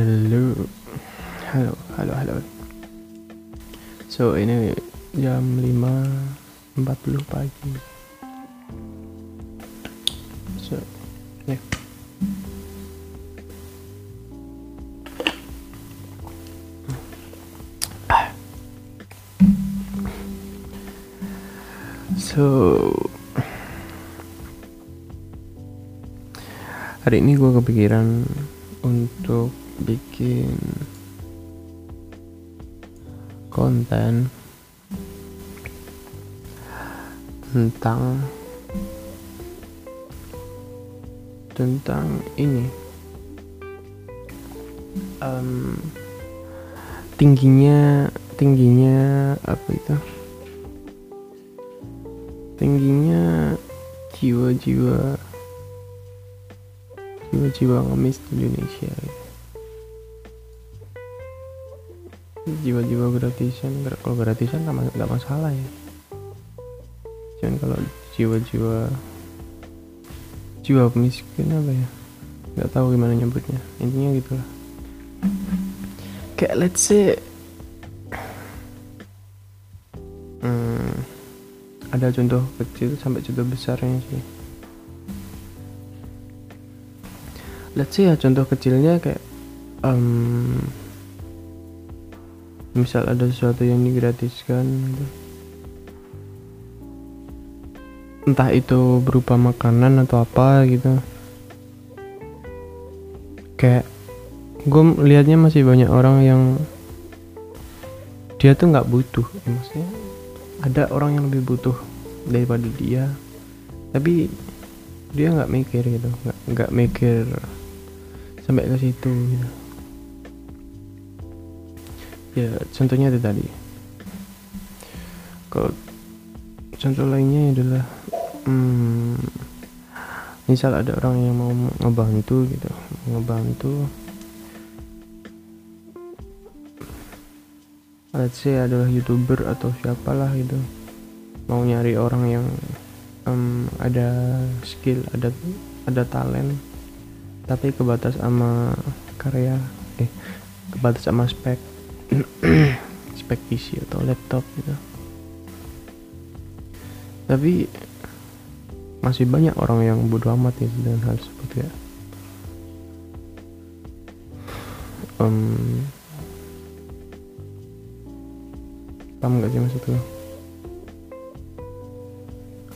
Halo, halo, halo, halo. So ini jam 5.40 pagi. So, ya. So, hari ini gue kepikiran untuk bikin konten tentang tentang ini Em, tingginya tingginya apa itu tingginya jiwa-jiwa jiwa-jiwa ngemis di Indonesia gitu. Jiwa-jiwa gratisan gra- kalau gratisan nggak ma- nggak masalah ya. Cuman kalau jiwa-jiwa jiwa miskin apa ya? Nggak tahu gimana nyebutnya. Intinya gitulah. Kayak let's say hmm, ada contoh kecil sampai contoh besarnya sih. Let's say ya contoh kecilnya kayak em, misal ada sesuatu yang digratiskan gitu. entah itu berupa makanan atau apa gitu. Kayak gue lihatnya masih banyak orang yang dia tuh nggak butuh ya, maksudnya ada orang yang lebih butuh daripada dia. Tapi dia nggak mikir gitu nggak nggak mikir sampai ke situ gitu ya contohnya itu tadi. Kalau contoh lainnya adalah hmm, misal ada orang yang mau ngebantu gitu ngebantu. Let's say adalah youtuber atau siapalah gitu. Mau nyari orang yang em, ada skill ada ada talent tapi kebatas sama karya eh kebatas sama spek spek PC atau laptop gitu. Tapi masih banyak orang yang bodoh amat ya dengan hal tersebut ya. Em, paham gak sih maksud gue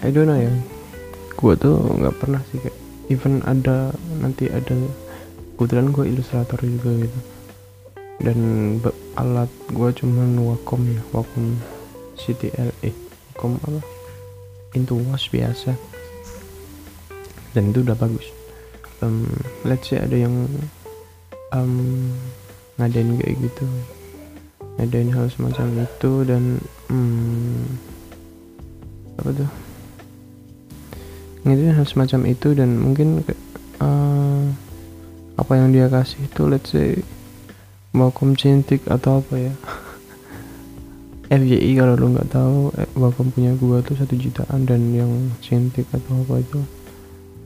I don't know ya. Gue tuh nggak pernah sih kayak even ada nanti ada kebetulan gue ilustrator juga gitu dan alat gue cuman Wacom ya Wacom CTL eh Wacom apa? Intuos biasa. Dan itu udah bagus. Em, let's say ada yang em, ngadain kayak gitu. Ngadain hal semacam itu dan hmm, apa tuh? Ngadain hal semacam itu dan mungkin eh, apa yang dia kasih itu let's say Wacom cintik atau apa ya? FYI kalau lo nggak tahu eh, punya gua tuh satu jutaan dan yang cintik atau apa itu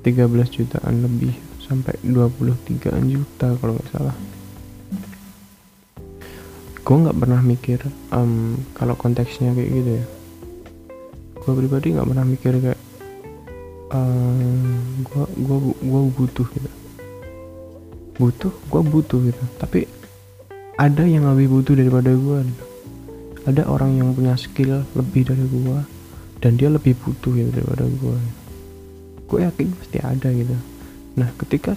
13 jutaan lebih sampai 23 juta kalau nggak salah. Gue nggak pernah mikir em, kalau konteksnya kayak gitu ya. Gue pribadi nggak pernah mikir kayak gue gua gua butuh gitu. Butuh? Gue butuh gitu. Tapi ada yang lebih butuh daripada gue gitu. ada orang yang punya skill lebih dari gue dan dia lebih butuh gitu daripada gue gue yakin pasti ada gitu. Nah ketika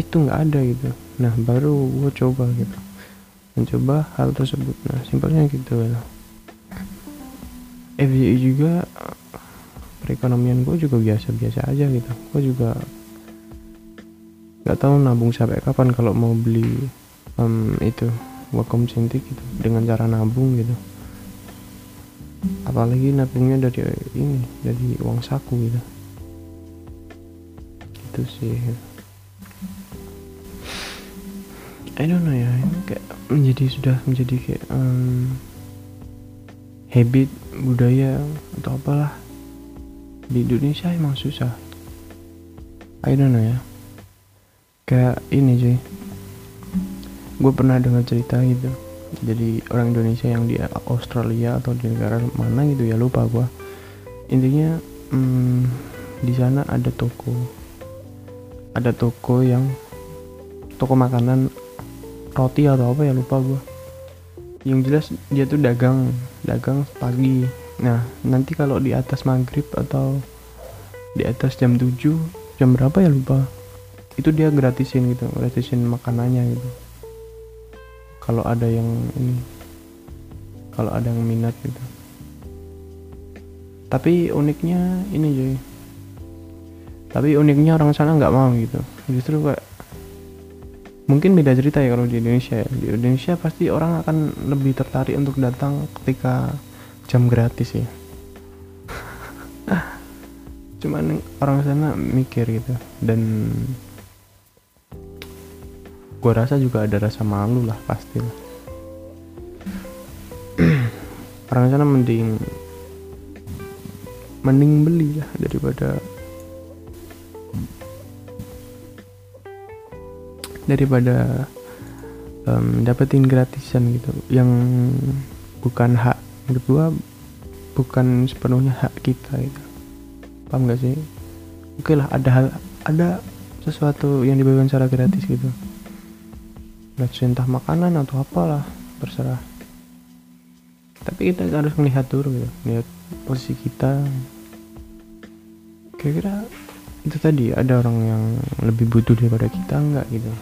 itu nggak ada gitu nah baru gue coba gitu. Mencoba hal tersebut. Nah simpelnya gitu gitu. FYI juga perekonomian gue juga biasa-biasa aja gitu. Gue juga nggak tahu nabung sampai kapan kalau mau beli em, itu Wacom Cintiq gitu dengan cara nabung gitu. Apalagi nabungnya dari ini dari uang saku gitu. Itu sih. I don't know ya kayak menjadi sudah menjadi kayak em, habit budaya atau apalah. Di Indonesia emang susah. I don't know ya. Kayak ini cuy gue pernah dengar cerita gitu. Jadi orang Indonesia yang di Australia atau di negara mana gitu ya lupa gue intinya hmm, di sana ada toko. Ada toko yang toko makanan roti atau apa ya lupa gue yang jelas dia tuh dagang dagang pagi. Nah nanti kalau di atas maghrib atau di atas jam 7 jam berapa ya lupa. Itu dia gratisin gitu gratisin makanannya gitu kalau ada yang ini kalau ada yang minat gitu. Tapi uniknya ini jadi tapi uniknya orang sana nggak mau gitu. Justru kayak mungkin beda cerita ya kalau di Indonesia ya. di Indonesia pasti orang akan lebih tertarik untuk datang ketika jam gratis ya. Cuman orang sana mikir gitu. Dan gue rasa juga ada rasa malu lah pasti lah orang sana mending mending beli lah daripada daripada um, dapetin gratisan gitu. Yang bukan hak gua bukan sepenuhnya hak kita gitu. Paham gak sih? Oke lah ada hal ada sesuatu yang diberikan secara gratis gitu gratis entah makanan atau apalah terserah. Tapi kita harus melihat dulu gitu lihat posisi kita. Kira-kira itu tadi ada orang yang lebih butuh daripada kita enggak gitu?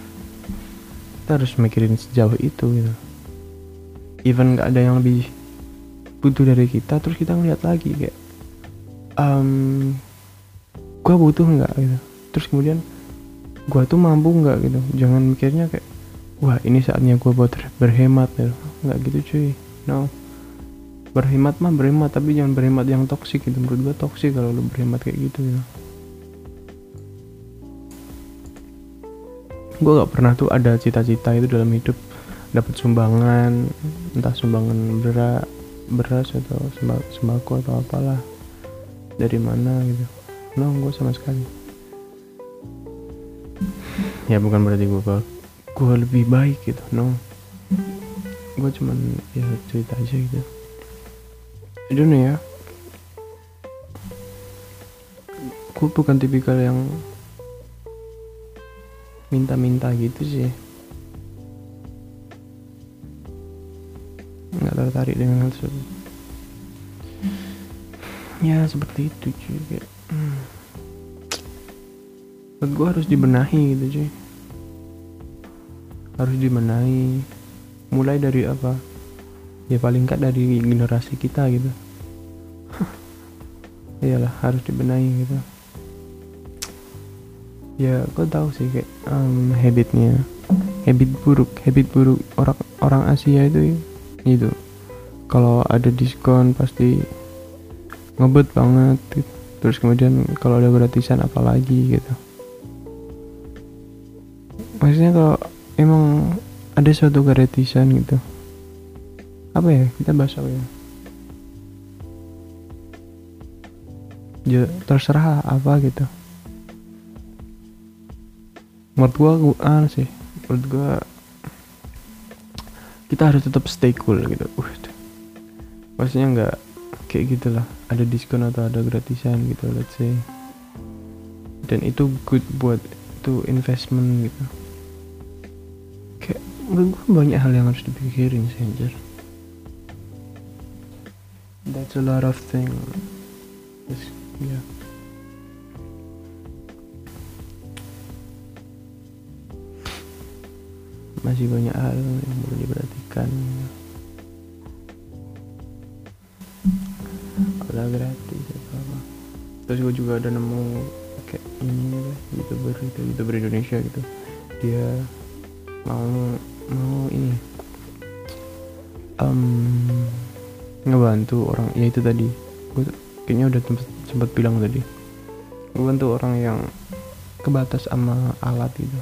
Kita harus mikirin sejauh itu gitu. Even nggak ada yang lebih butuh dari kita terus kita ngeliat lagi kayak um, gue butuh nggak gitu. Terus kemudian gue tuh mampu nggak gitu. Jangan mikirnya kayak wah ini saatnya gue buat berhemat ya nggak gitu cuy. No. Berhemat mah berhemat tapi jangan berhemat yang toksik gitu. Menurut gue toksik kalau lu berhemat kayak gitu ya gue gak pernah tuh ada cita-cita itu dalam hidup. Dapat sumbangan entah sumbangan beras beras atau sembako atau apalah. Dari mana gitu. No gue sama sekali. Ya bukan berarti gue gue lebih baik gitu no. Gue cuman ya cerita aja gitu. Itu nih ya gue bukan tipikal yang minta-minta gitu sih. Nggak tertarik dengan hal tersebut. Ya seperti itu kayak hmm. gue harus dibenahi gitu cuy harus dibenahi. Mulai dari apa? Ya paling nggak dari generasi kita gitu. Iyalah harus dibenahi gitu. Ya gue tahu sih kayak um, habitnya. Habit buruk habit buruk orang orang Asia itu itu kalau ada diskon pasti ngebet banget gitu. terus kemudian kalau ada gratisan apalagi gitu. Maksudnya kalau emang ada suatu gratisan gitu. Apa ya? Kita bahas apa ya? Ya terserah apa gitu. Menurut gua gua sih menurut gua kita harus tetap stay cool gitu. Uh, maksudnya nggak kayak gitulah. Ada diskon atau ada gratisan gitu let's say. Dan itu good buat itu investment gitu menurut gue banyak hal yang harus dipikirin sih anjir. That's a lot of thing ya yeah. masih banyak hal yang perlu diperhatikan. Kalau gratis apa. Terus gue juga ada nemu kayak ini youtuber itu youtuber Indonesia gitu. Dia mau mau ini. Um, ngebantu orang ya itu tadi. Gue kayaknya udah sempat bilang tadi. Gue bantu orang yang kebatas sama alat gitu.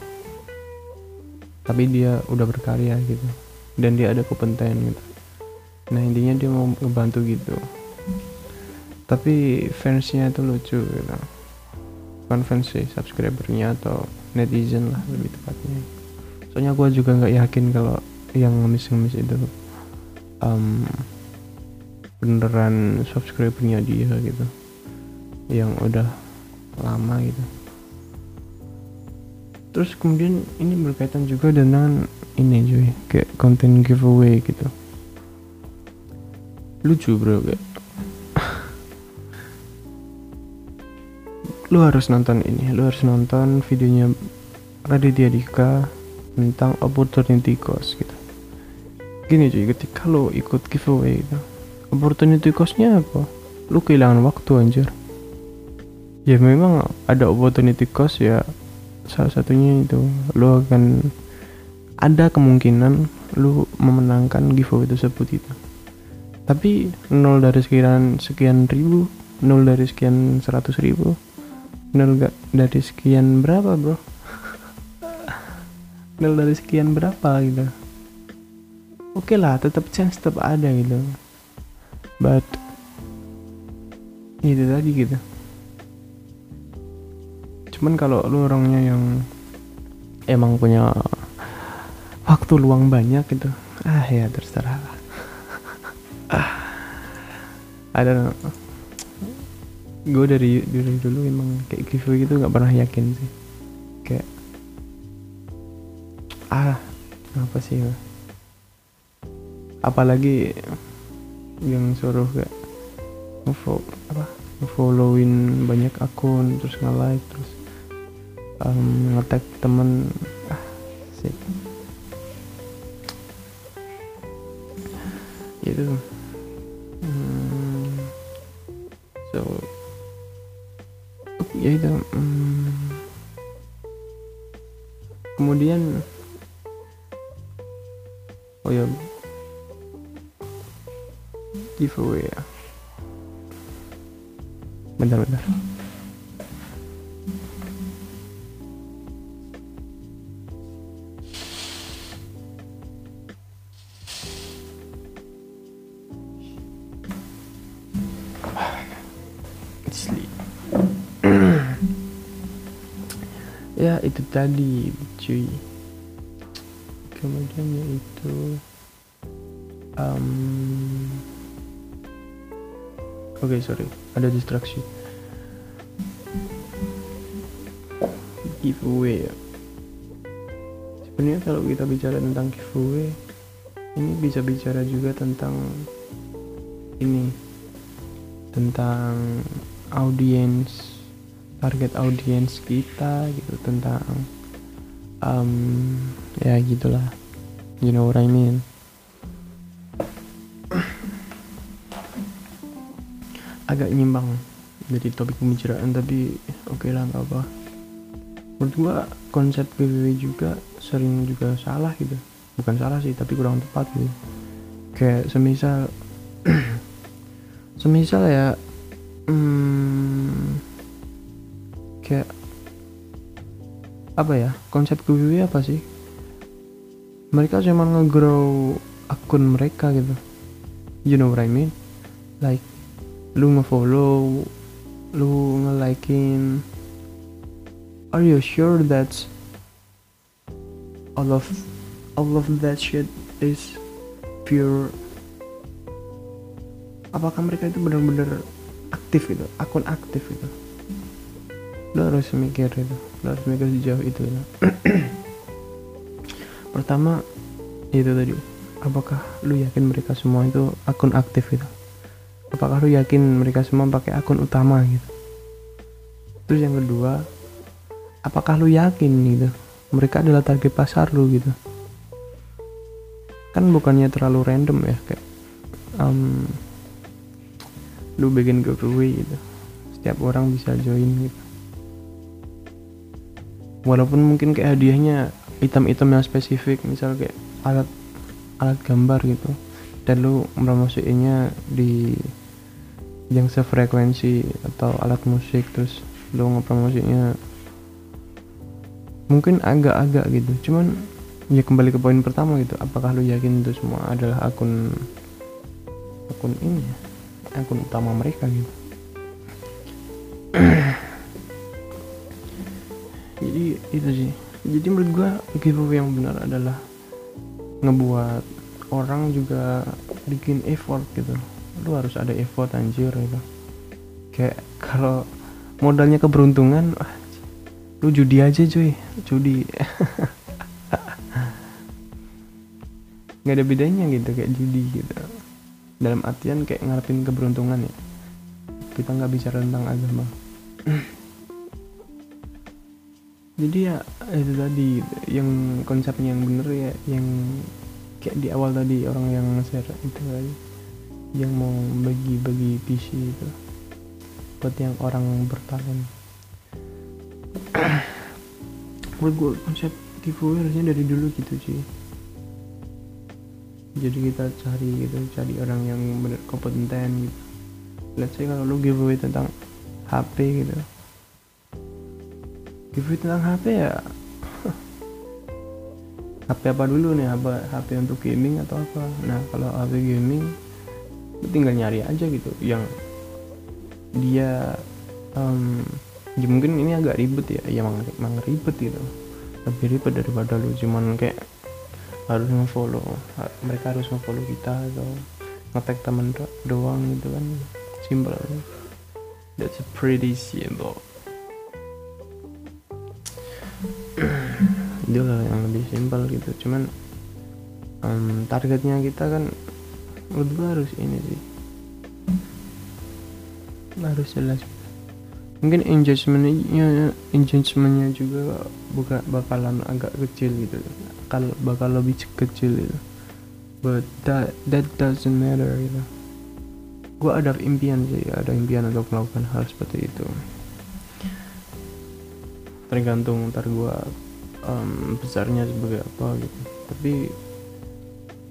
Tapi dia udah berkarya gitu. Dan dia ada kompeten gitu. Nah intinya dia mau ngebantu gitu. Tapi fansnya itu lucu gitu. Bukan fans sih subscribernya atau netizen lah lebih tepatnya soalnya gue juga nggak yakin kalau yang ngemis-ngemis itu um, beneran subscribernya dia gitu. Yang udah lama gitu. Terus kemudian ini berkaitan juga dengan ini cuy kayak konten giveaway gitu. Lucu bro kayak lu harus nonton ini lu harus nonton videonya Raditya Dika tentang opportunity cost gitu. Gini cuy ketika lo ikut giveaway gitu opportunity costnya apa? Lu kehilangan waktu anjir. Ya memang ada opportunity cost ya salah satunya itu. Lu akan ada kemungkinan lu memenangkan giveaway tersebut itu tapi nol dari sekian sekian ribu nol dari sekian seratus ribu nol dari sekian berapa bro nol dari sekian berapa gitu. Oke okay lah tetap chance tetap ada gitu. But itu tadi gitu. Cuman kalau lu orangnya yang emang punya waktu luang banyak gitu ah ya terserah lah. Ah ada gue dari dari dulu emang kayak giveaway gitu nggak pernah yakin sih. Kayak ah apa sih? Ya apalagi yang suruh kayak ngefollow apa? Ngefollowin banyak akun terus nge-like terus um, ngetek temen. Ah sih itu hmm, so ya itu hmm, kemudian giveaway ya. Bentar bentar. Ya itu tadi cuy. Kemudian yaitu sorry. Ada distraksi. Giveaway ya. Sebenarnya kalau kita bicara tentang giveaway ini bisa bicara juga tentang ini tentang audiens target audiens kita gitu tentang um, ya gitulah. You know what I mean agak nyimbang dari topik pembicaraan tapi oke okay lah nggak apa menurut gua konsep PBB juga sering juga salah gitu. Bukan salah sih tapi kurang tepat gitu. Kayak semisal semisal ya hmm, kayak apa ya konsep giveaway apa sih? Mereka cuma nge-grow akun mereka gitu. You know what I mean? Like lu nge-follow lu nge-likein. Are you sure that all of all of that shit is pure? Apakah mereka itu benar-benar aktif gitu akun aktif itu lo harus mikir itu lo harus mikir sejauh itu ya. pertama itu tadi apakah lu yakin mereka semua itu akun aktif itu apakah lu yakin mereka semua pakai akun utama gitu? Terus yang kedua apakah lu yakin gitu? Mereka adalah target pasar lu gitu. Kan bukannya terlalu random ya kayak um, lu bikin giveaway gitu. Setiap orang bisa join gitu. Walaupun mungkin kayak hadiahnya item-item yang spesifik misal kayak alat alat gambar gitu. Dan lu promosiinnya di yang sefrekuensi atau alat musik terus lu ngepromosinya mungkin agak-agak gitu cuman ya kembali ke poin pertama gitu apakah lu yakin itu semua adalah akun akun ini ya? Akun utama mereka gitu. Jadi itu sih. Jadi menurut gua giveaway yang benar adalah ngebuat orang juga bikin effort gitu lu harus ada effort anjir gitu. Kayak kalau modalnya keberuntungan lu judi aja cuy. Judi. Nggak ada bedanya gitu kayak judi gitu. Dalam artian kayak ngarepin keberuntungan ya. Kita nggak bicara tentang agama. Jadi ya itu tadi yang konsepnya yang bener ya yang kayak di awal tadi orang yang share itu tadi yang mau bagi-bagi PC itu buat yang orang bertalent menurut gue konsep giveaway harusnya dari dulu gitu sih jadi kita cari gitu cari orang yang bener kompeten gitu. Let's say kalau lu giveaway tentang HP gitu. Giveaway tentang HP ya HP apa dulu nih? HP, HP untuk gaming atau apa? Nah kalau HP gaming tinggal nyari aja gitu. Yang dia um, ya mungkin ini agak ribet ya. Ya emang, emang ribet gitu. Lebih ribet daripada lu. Cuman kayak harus nge-follow. Mereka harus nge-follow kita atau nge-tag temen do doang gitu kan. Simple. That's pretty simple. Itu yang lebih simpel gitu. Cuman um, targetnya kita kan menurut gua harus ini sih. Harus jelas. Mungkin engagementnya engagementnya juga bukan bakalan agak kecil gitu. Kalau bakal lebih kecil gitu. But that that doesn't matter gitu gue ada impian sih ada impian untuk melakukan hal seperti itu. Tergantung ntar gue um, besarnya sebagai apa gitu. Tapi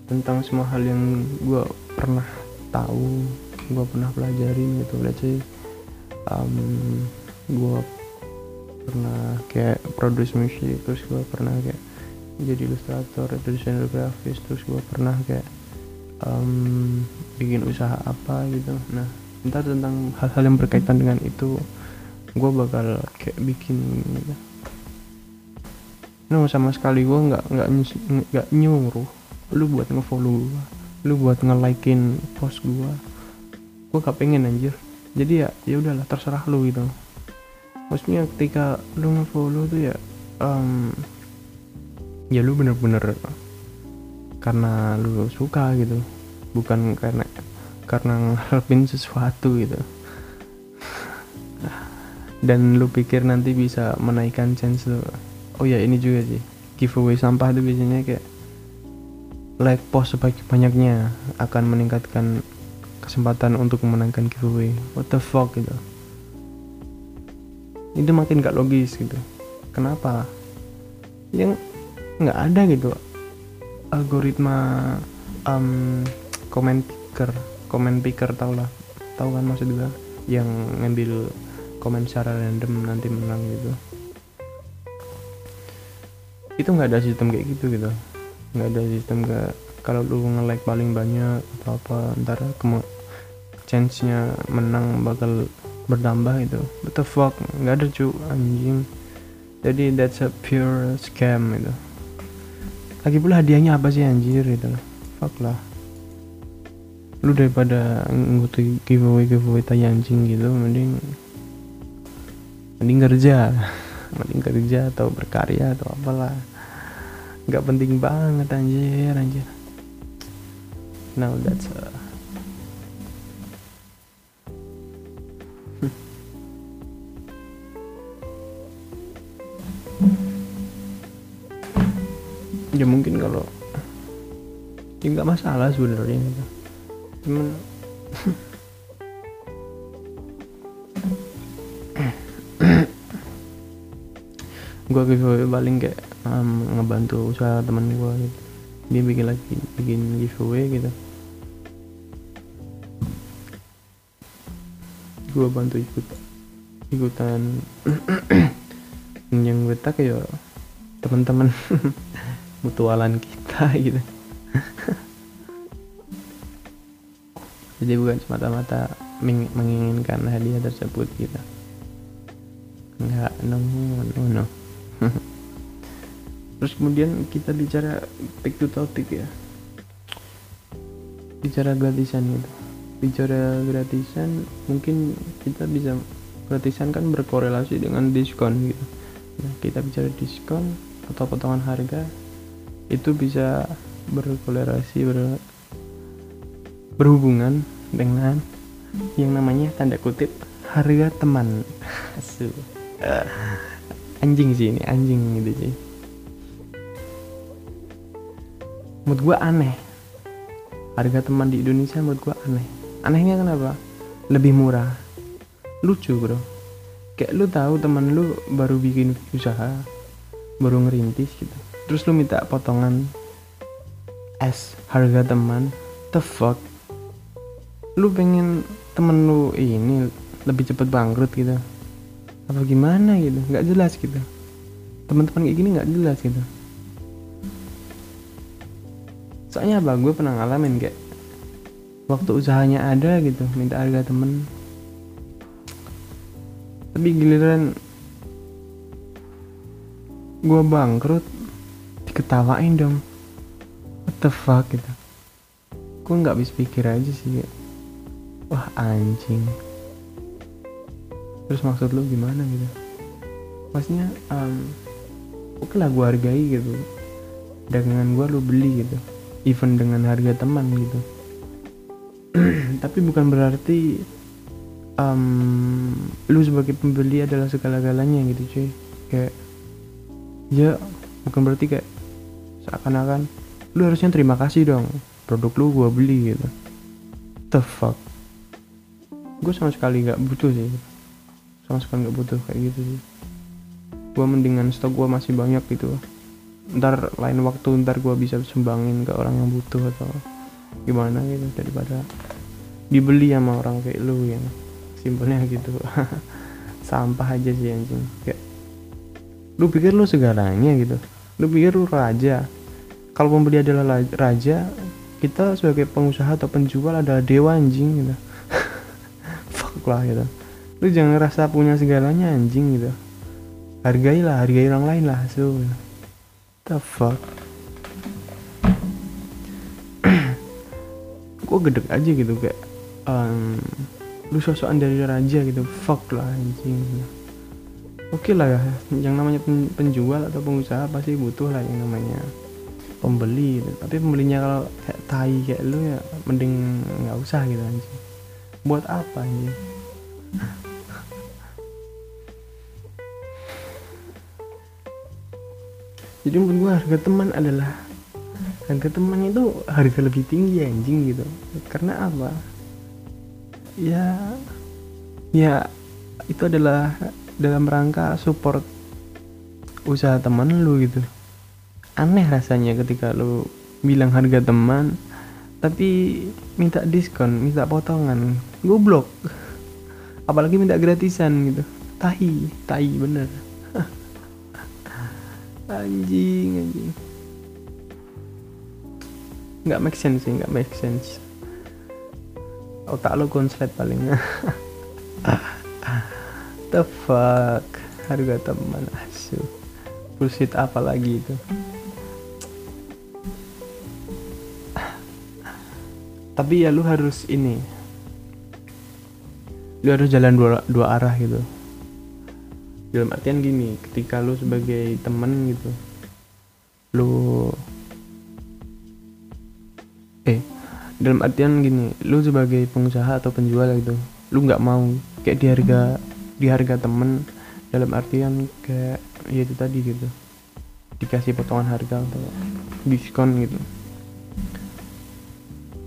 tentang semua hal yang gue pernah tahu gue pernah pelajarin gitu. Let's say um, gue pernah kayak produce musik terus gue pernah kayak jadi ilustrator desainer grafis terus gue pernah kayak um, bikin usaha apa gitu. Nah entar tentang hal-hal yang berkaitan dengan itu gue bakal kayak bikin gitu. No sama sekali gue nggak nggak nggak nyuruh lu buat ngefollow gue lu buat nge-likein post gue gue gak pengen anjir. Jadi ya ya udahlah terserah lu gitu. Maksudnya ketika lu ngefollow tuh ya um, ya lu bener-bener karena lu suka gitu. Bukan karena karena ngarepin sesuatu gitu. Dan lu pikir nanti bisa menaikkan chance lu. Oh ya ini juga sih. Giveaway sampah tuh biasanya kayak like post sebanyak banyaknya akan meningkatkan kesempatan untuk memenangkan giveaway. What the fuck gitu. Itu makin gak logis gitu. Kenapa? Yang nggak ada gitu. Algoritma um, comment picker comment picker tau lah. Tahu kan maksud gue yang ngambil komen secara random nanti menang gitu. Itu nggak ada sistem kayak gitu gitu nggak ada sistem kayak kalau lu nge-like paling banyak atau apa ntar chance nya menang bakal bertambah itu what the fuck? Nggak ada cu anjing. Jadi that's a pure scam itu lagi pula hadiahnya apa sih anjir itu fuck lah. Lu daripada ngikuti giveaway giveaway tai anjing gitu mending mending kerja. Mending kerja atau berkarya atau apalah nggak penting banget anjir anjir now that's uh, ya mungkin kalau ya nggak masalah sebenarnya gitu. cuman gue giveaway paling kayak um, ngebantu usaha teman gue gitu. Dia bikin lagi bikin giveaway gitu. Gue bantu ikut ikutan yang gue tak ya teman-teman mutualan kita gitu. Jadi bukan semata-mata menginginkan hadiah tersebut gitu. Nggak no no no terus kemudian kita bicara back to topic ya. Bicara gratisan gitu. Bicara gratisan mungkin kita bisa gratisan kan berkorelasi dengan diskon gitu. Nah kita bicara diskon atau potongan harga itu bisa berkorelasi ber, berhubungan dengan yang namanya tanda kutip harga teman. Asu. anjing sih ini anjing gitu sih menurut gue aneh. Harga teman di Indonesia menurut gue aneh. Anehnya kenapa? Lebih murah. Lucu bro. Kayak lu tahu teman lu baru bikin usaha baru ngerintis gitu. Terus lu minta potongan es harga teman. The fuck? Lu pengen temen lu ini lebih cepet bangkrut gitu apa gimana gitu? Nggak jelas gitu. Teman-teman kayak gini nggak jelas gitu. Soalnya apa? Gue pernah ngalamin kayak waktu usahanya ada gitu minta harga temen. Tapi giliran gue bangkrut diketawain dong. What the fuck gitu. Gue nggak bisa pikir aja sih wah anjing terus maksud lu gimana gitu? Maksudnya um, oke lah gue hargai gitu. Dagangan gue lu beli gitu. Even dengan harga teman gitu. Tapi bukan berarti um, lu sebagai pembeli adalah segala-galanya gitu cuy. Kayak ya bukan berarti kayak seakan-akan lu harusnya terima kasih dong produk lu gua beli gitu. The fuck? Gue sama sekali nggak butuh sih sama sekali nggak butuh kayak gitu sih. Gue mendingan stok gue masih banyak gitu. Ntar lain waktu ntar gue bisa sumbangin ke orang yang butuh atau gimana gitu daripada dibeli sama orang kayak lu yang simpelnya gitu. Sampah aja sih anjing. Kayak lu pikir lu segalanya gitu? Lu pikir lu raja? Kalau pembeli adalah raja kita sebagai pengusaha atau penjual adalah dewa anjing gitu. Fuck lah gitu lu jangan rasa punya segalanya anjing gitu. Hargailah hargai orang lain lah so. The fuck? Gue gedek aja gitu kayak um, lu sosokan dari raja gitu. Fuck lah anjing. Oke okay lah ya yang namanya penjual atau pengusaha pasti butuh lah yang namanya pembeli gitu. tapi pembelinya kalau kayak tai kayak lu ya mending nggak usah gitu anjing. Buat apa anjing jadi menurut gue harga teman adalah harga teman itu harga lebih tinggi anjing gitu. Karena apa? Ya ya itu adalah dalam rangka support usaha teman lu gitu. Aneh rasanya ketika lu bilang harga teman tapi minta diskon minta potongan. Goblok. Apalagi minta gratisan gitu. Tahi tahi bener anjing anjing. Nggak make sense sih nggak make sense. Otak lo konslet paling. The fuck? Harga teman asu. Bullshit apa lagi itu? Tapi ya lu harus ini. Lu harus jalan dua, dua arah gitu dalam artian gini ketika lu sebagai temen gitu lu eh dalam artian gini lu sebagai pengusaha atau penjual gitu lu nggak mau kayak di harga di harga temen dalam artian kayak ya itu tadi gitu dikasih potongan harga atau diskon gitu.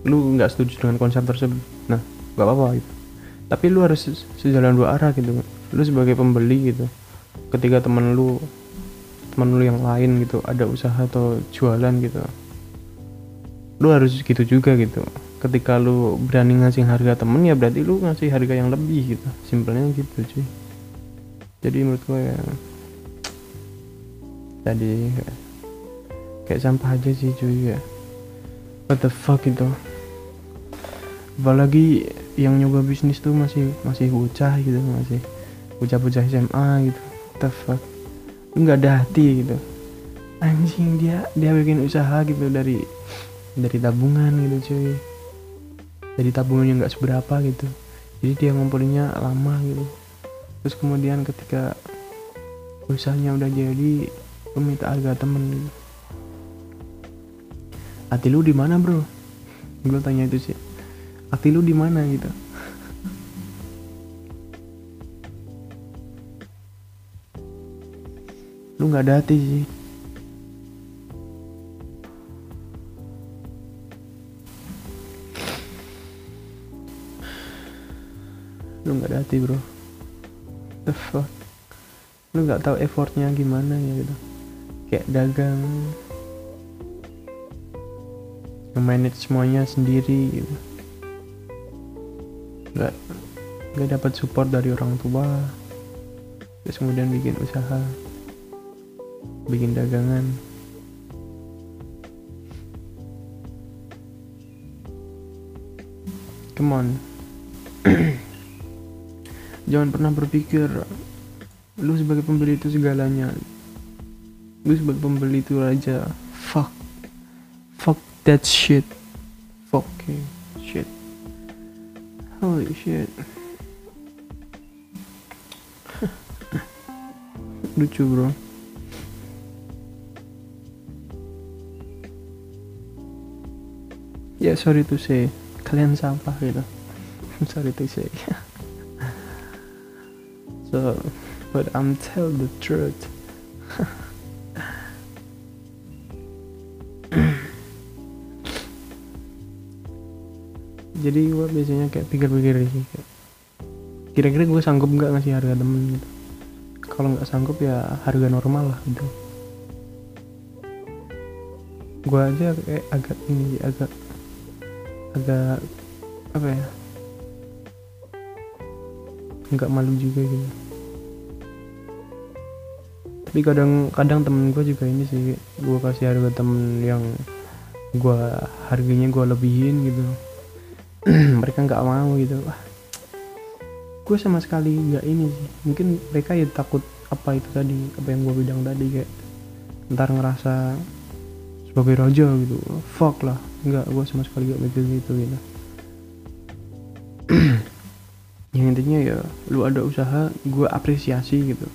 Lu nggak setuju dengan konsep tersebut? Nah nggak apa-apa gitu. Tapi lu harus sejalan dua arah gitu lu sebagai pembeli gitu. Ketika temen lu temen lu yang lain gitu ada usaha atau jualan gitu lu harus gitu juga gitu. Ketika lu berani ngasih harga temen ya berarti lu ngasih harga yang lebih gitu. Simpelnya gitu cuy. Jadi menurut gue ya tadi kayak sampah aja sih cuy ya. What the fuck itu apalagi yang nyoba bisnis tuh masih masih bocah gitu masih bocah-bocah SMA gitu. What the fuck? Lu nggak ada hati gitu. Anjing dia dia bikin usaha gitu dari dari tabungan gitu cuy. Dari tabungan yang nggak seberapa gitu. Jadi dia ngumpulinnya lama gitu. Terus kemudian ketika usahanya udah jadi lu minta harga temen. Gitu hati lu di mana bro? Gue tanya itu sih. Hati lu di mana gitu lu nggak ada hati sih. Lu nggak ada hati bro. The fuck? Lu nggak tahu effortnya gimana ya gitu. Kayak dagang. Manage semuanya sendiri gitu. Nggak nggak dapat support dari orang tua. Terus kemudian bikin usaha bikin dagangan. Come on. Jangan pernah berpikir lu sebagai pembeli itu segalanya. Lu sebagai pembeli itu raja. Fuck. Fuck that shit. Fucking shit. Holy shit. Lucu bro ya yeah, sorry to say. Kalian sampah gitu. Sorry to say. So but I'm tell the truth. Jadi gue biasanya kayak pikir-pikir sih kayak kira-kira gue sanggup nggak ngasih harga temen gitu. Kalau nggak sanggup ya harga normal lah gitu gue aja kayak agak ini agak agak apa ya? Nggak malu juga gitu. Tapi kadang kadang temen gue juga ini sih gue kasih harga temen yang gue harganya gue lebihin gitu. Mereka nggak mau gitu. Wah. Gue sama sekali nggak ini sih. Mungkin mereka ya takut apa itu tadi apa yang gue bilang tadi kayak ntar ngerasa sebagai raja gitu. Fuck lah nggak gue sama sekali gak mikir gitu gitu yang intinya ya lu ada usaha gue apresiasi gitu.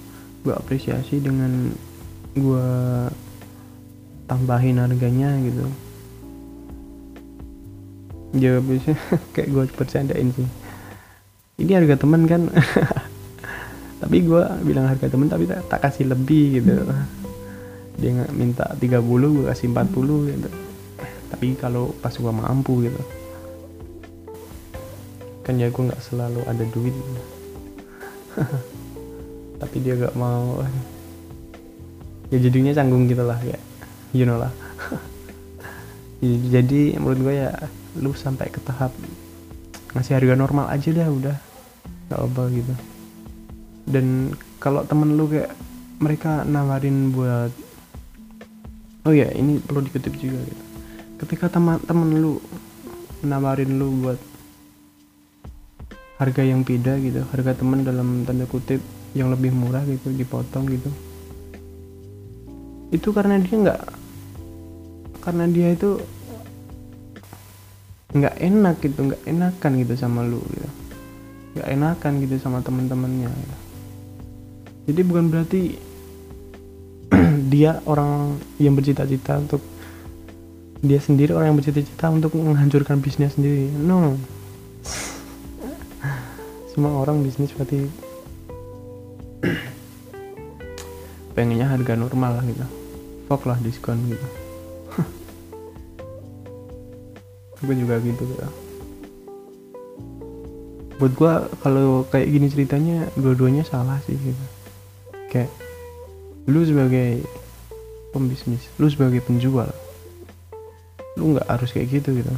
Gue apresiasi dengan gue tambahin harganya gitu. Ya biasanya kayak gue bercandain sih. Ini harga temen kan? Tapi gue bilang harga temen tapi tak, tak kasih lebih gitu. Dia nggak minta 30 gue kasih 40 gitu tapi kalau pas gue mampu gitu kan ya gue nggak selalu ada duit. Tapi dia gak mau. Ya jadinya canggung gitu lah ya you know lah. Jadi menurut gue ya lu sampai ke tahap ngasih harga normal aja dah udah. Gak apa gitu. Dan kalau temen lu kayak mereka nawarin buat oh ya ini perlu dikutip juga gitu ketika teman-teman lu nawarin lu buat harga yang beda gitu harga temen dalam tanda kutip yang lebih murah gitu dipotong gitu itu karena dia nggak karena dia itu nggak enak gitu nggak enakan gitu sama lu gitu nggak enakan gitu sama teman-temannya gitu. jadi bukan berarti dia orang yang bercita-cita untuk dia sendiri orang yang bercita-cita untuk menghancurkan bisnis sendiri. No. Semua orang bisnis berarti pengennya harga normal lah gitu. Fuck lah diskon gitu. Gue juga gitu gitu buat gue kalau kayak gini ceritanya dua-duanya salah sih gitu. Kayak lu sebagai pembisnis lu sebagai penjual lu nggak harus kayak gitu gitu.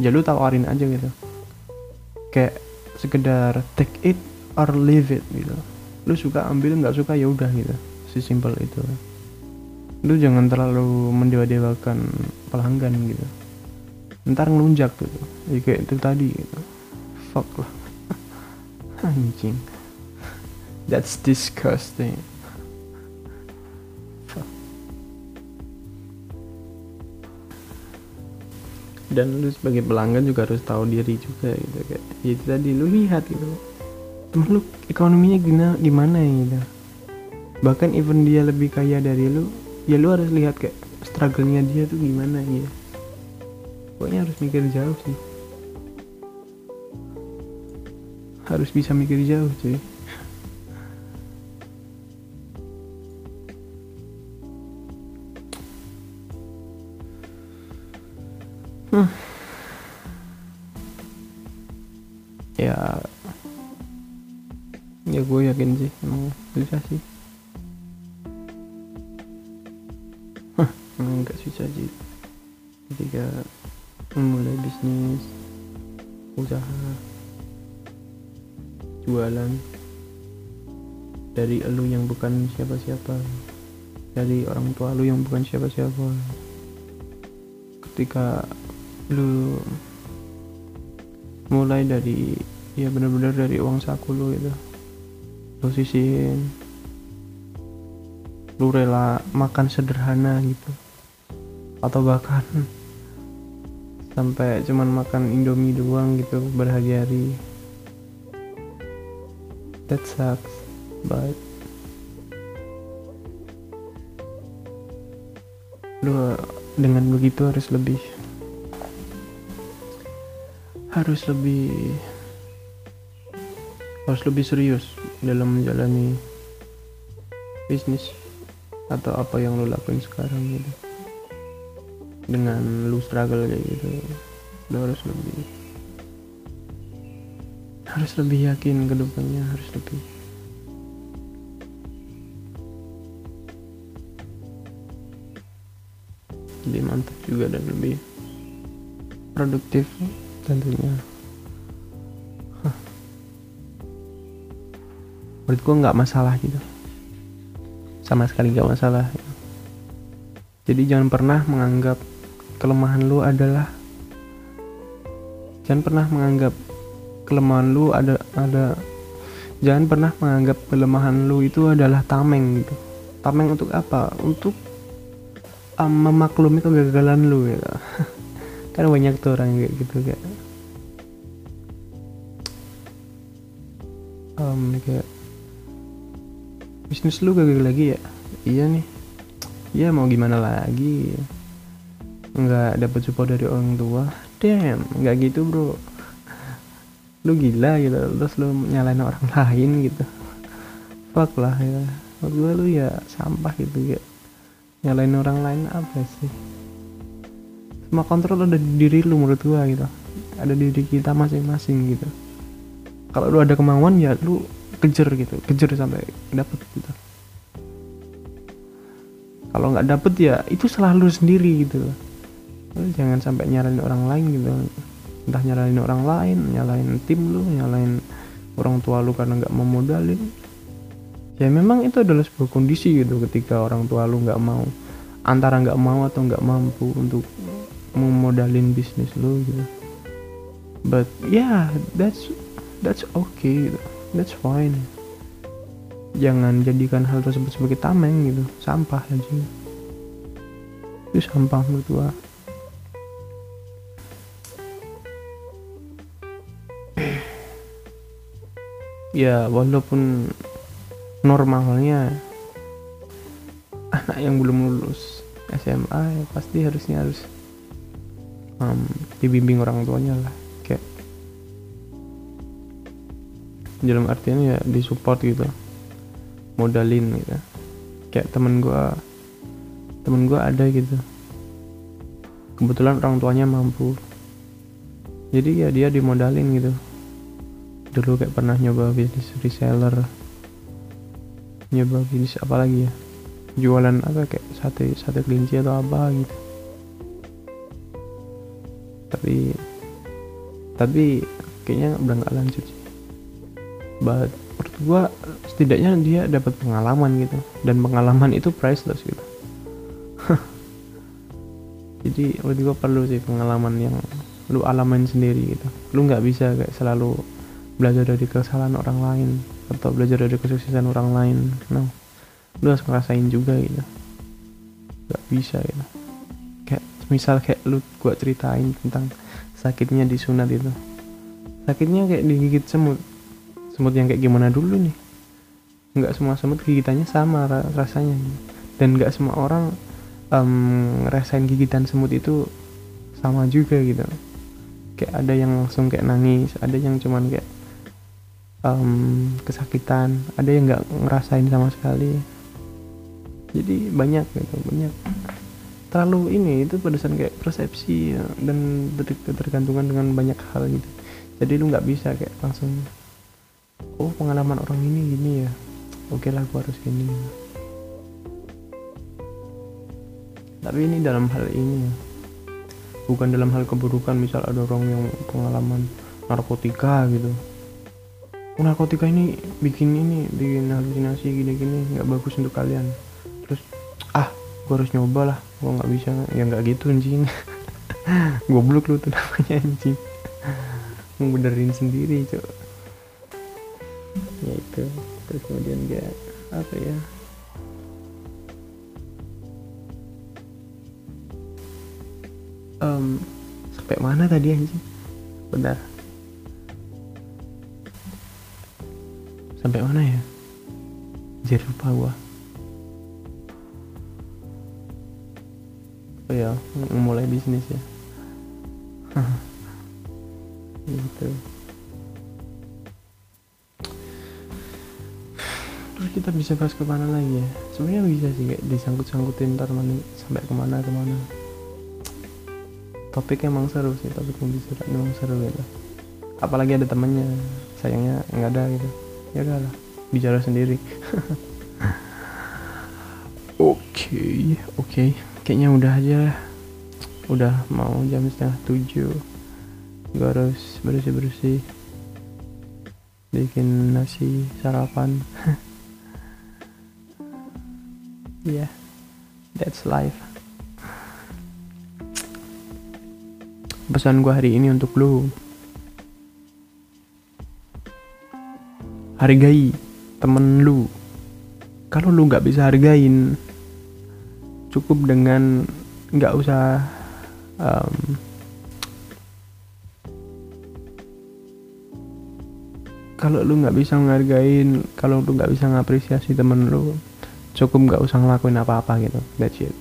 Ya lu tawarin aja gitu. Kayak sekedar take it or leave it gitu. Lu suka ambil nggak suka ya udah gitu. Sesimpel itu. Lu jangan terlalu mendewa-dewakan pelanggan gitu. Ntar ngelunjak gitu. Ya kayak itu tadi gitu. Fuck lah. Anjing. That's disgusting dan lu sebagai pelanggan juga harus tahu diri juga gitu kayak ya tadi lu lihat gitu. Temen lu ekonominya gimana gimana gitu? Bahkan even dia lebih kaya dari lu ya lu harus lihat kayak struggle-nya dia tuh gimana gitu. Pokoknya harus mikir jauh sih. Harus bisa mikir jauh cuy siapa-siapa dari orang tua lu yang bukan siapa-siapa. Ketika lu mulai dari ya benar-benar dari uang saku lu itu lu sisihin lu rela makan sederhana gitu atau bahkan sampai cuman makan indomie doang gitu berhari-hari. That sucks but lu dengan begitu harus lebih harus lebih harus lebih serius dalam menjalani bisnis atau apa yang lo lakuin sekarang gitu. Dengan lu struggle kayak gitu lu harus lebih harus lebih yakin ke depannya harus lebih lebih mantap juga dan lebih produktif tentunya. Hah. menurut gue nggak masalah gitu. Sama sekali nggak masalah. Jadi jangan pernah menganggap kelemahan lu adalah jangan pernah menganggap kelemahan lu ada ada jangan pernah menganggap kelemahan lu itu adalah tameng gitu. Tameng untuk apa? Untuk um, memaklumi kegagalan lu ya. Kan banyak tuh orang kayak gitu kayak. Um, kayak bisnis lu gagal lagi ya? Iya nih. Ya mau gimana lagi? Nggak dapat support dari orang tua. Damn nggak gitu bro. Lu gila gitu. Terus lu nyalain orang lain gitu. Fuck lah ya. Menurut gue lu ya sampah gitu ya nyalain orang lain apa sih? Semua kontrol ada di diri lu menurut gua gitu. Ada di diri kita masing-masing gitu. Kalau lu ada kemauan ya lu kejar gitu kejar sampai dapet gitu. Kalau nggak dapet ya itu selalu sendiri gitu. Lu jangan sampai nyalain orang lain gitu. Entah nyalain orang lain nyalain tim lu nyalain orang tua lu karena nggak mau modalin ya memang itu adalah sebuah kondisi gitu ketika orang tua lu nggak mau antara nggak mau atau nggak mampu untuk memodalin bisnis lu gitu. But yeah that's that's okay gitu. That's fine. Jangan jadikan hal tersebut sebagai tameng gitu. Sampah aja. Itu sampah menurut gua. Ya walaupun normalnya. Anak yang belum lulus SMA ya pasti harusnya harus um, dibimbing orang tuanya lah kayak. Dalam artian ya disupport gitu modalin gitu. Kayak temen gua temen gua ada gitu. Kebetulan orang tuanya mampu. Jadi ya dia dimodalin gitu. Dulu kayak pernah nyoba bisnis reseller nyoba bisnis apa lagi ya jualan apa kayak sate sate kelinci atau apa gitu. Tapi tapi kayaknya udah nggak lanjut but menurut gua setidaknya dia dapat pengalaman gitu. Dan pengalaman itu priceless gitu. Jadi menurut gua perlu sih pengalaman yang lu alamin sendiri gitu. Lu nggak bisa kayak selalu belajar dari kesalahan orang lain atau belajar dari kesuksesan orang lain no. Lu harus ngerasain juga gitu. Gak bisa gitu. Kayak misal kayak lu gua ceritain tentang sakitnya disunat itu. Sakitnya kayak digigit semut. Semut yang kayak gimana dulu nih? Nggak semua semut gigitannya sama rasanya. Dan nggak semua orang um, ngerasain gigitan semut itu sama juga gitu. Kayak ada yang langsung kayak nangis ada yang cuman kayak um, kesakitan. Ada yang nggak ngerasain sama sekali. Jadi banyak gitu banyak. Terlalu ini itu pedesan kayak persepsi ya, dan tergantungan dengan banyak hal gitu. Jadi lu nggak bisa kayak langsung oh pengalaman orang ini gini ya. Oke lah gua harus gini. Tapi ini dalam hal ini ya. Bukan dalam hal keburukan misal ada orang yang pengalaman narkotika gitu narkotika ini bikin ini bikin halusinasi gini-gini nggak bagus untuk kalian. Terus ah gua harus nyoba lah gua nggak bisa. Ya nggak gitu anjing. Goblok lu tuh namanya anjing. Benerin sendiri cok. Ya itu. Terus kemudian dia apa ya? Um, sampai mana tadi anjing? Bentar sampai mana ya? Jadi lupa gua. Oh ya mulai bisnis ya. Gitu. Terus kita bisa bahas ke mana lagi ya? Sebenarnya bisa sih kayak disangkut-sangkutin ntar mana, sampai ke mana ke mana. Topik emang seru sih topik bisa emang seru gitu. Apalagi ada temannya sayangnya nggak ada gitu ya udahlah bicara sendiri. Oke oke. Kayaknya udah aja udah mau jam setengah tujuh. Gue harus bersih bersih bikin nasi sarapan. Yeah that's life. Pesan gue hari ini untuk lu hargai temen lu. Kalau lu nggak bisa hargain cukup dengan nggak usah um, kalau lu nggak bisa ngargain kalau lu nggak bisa ngapresiasi temen lu cukup nggak usah ngelakuin apa-apa gitu. That's it.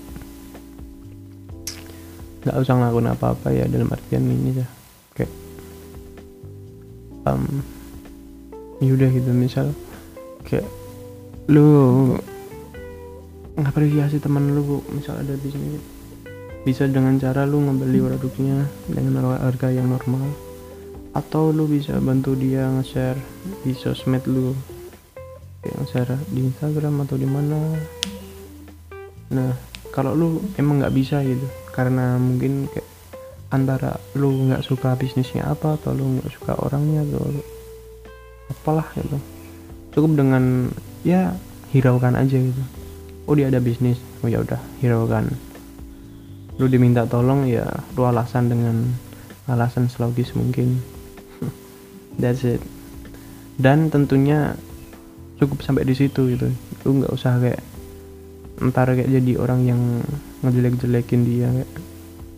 Nggak usah ngelakuin apa-apa ya dalam artian ini ya. Kayak um, yaudah gitu misal kayak lu ngapresiasi temen lu misal ada bisnis bisa dengan cara lu ngebeli produknya dengan harga yang normal. Atau lu bisa bantu dia nge-share di sosmed lu. Kayak nge-share di Instagram atau di mana. Nah kalau lu emang nggak bisa gitu karena mungkin kayak antara lu nggak suka bisnisnya apa atau lu nggak suka orangnya atau apalah gitu. Cukup dengan ya hiraukan aja gitu. Oh dia ada bisnis. Oh ya udah hiraukan. Lu diminta tolong ya lu alasan dengan alasan selogis mungkin. That's it. Dan tentunya cukup sampai di situ gitu. Lu nggak usah kayak ntar kayak jadi orang yang ngejelek-jelekin dia kayak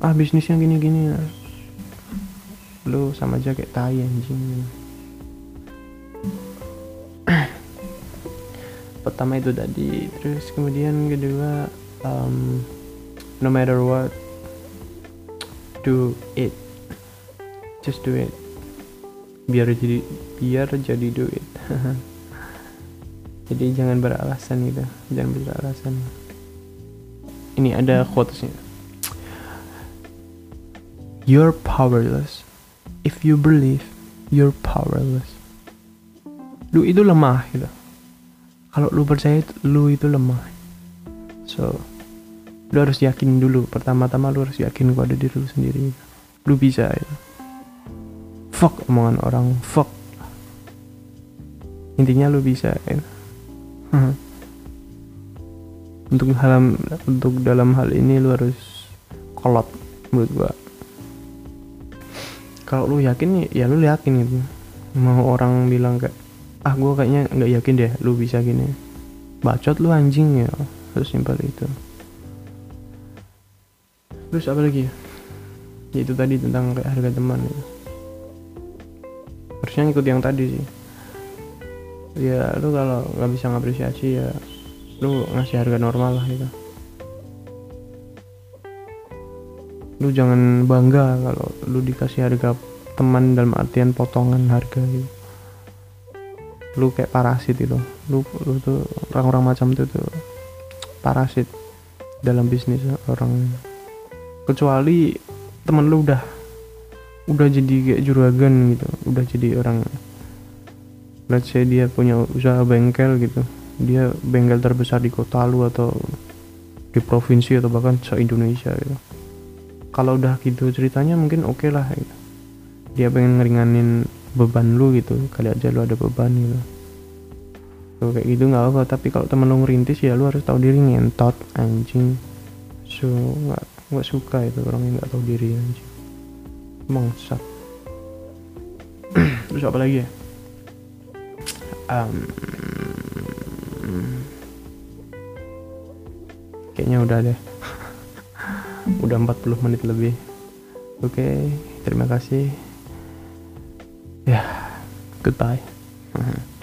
ah bisnisnya gini-gini. Lu sama aja kayak tai anjing. gitu. pertama itu tadi. Terus kemudian kedua um, no matter what do it. Just do it. Biar jadi biar jadi duit jadi jangan beralasan gitu. Jangan beralasan. Ini ada quotesnya. You're powerless. If you believe you're powerless lu itu lemah gitu. Kalau lu percaya lu itu lemah. So lu harus yakin dulu. Pertama-tama lu harus yakin gua ada diri lu sendiri lu bisa gitu. Fuck omongan orang fuck. Intinya lu bisa ya. untuk hal untuk dalam hal ini lu harus kolot menurut gua. Kalau lu yakin ya lu yakin gitu. Mau orang bilang kayak ah gua kayaknya nggak yakin deh lu bisa gini. Bacot lu anjing ya. Harus simpel itu. Terus apa lagi ya? Ya itu tadi tentang kayak harga teman gitu. harusnya ikut yang tadi sih. Ya lu kalau nggak bisa ngapresiasi ya lu ngasih harga normal lah gitu. Lu jangan bangga kalau lu dikasih harga teman dalam artian potongan harga gitu lu kayak parasit itu. Lu lu tuh orang-orang macam itu tuh parasit dalam bisnis orang kecuali temen lu udah udah jadi kayak juragan gitu udah jadi orang let's say dia punya usaha bengkel gitu dia bengkel terbesar di kota lu atau di provinsi atau bahkan se Indonesia gitu. Kalau udah gitu ceritanya mungkin oke okay lah gitu. dia pengen ngeringanin beban lu gitu kali aja lu ada beban gitu. Tuh, kayak gitu nggak apa tapi kalau temen lu ngerintis ya lu harus tahu diri ngentot anjing. So nggak nggak suka itu orang yang nggak tahu diri anjing. Bangsat. Terus apa lagi ya? Um, kayaknya udah deh. Udah 40 menit lebih. Oke okay, terima kasih yeah, goodbye mm-hmm.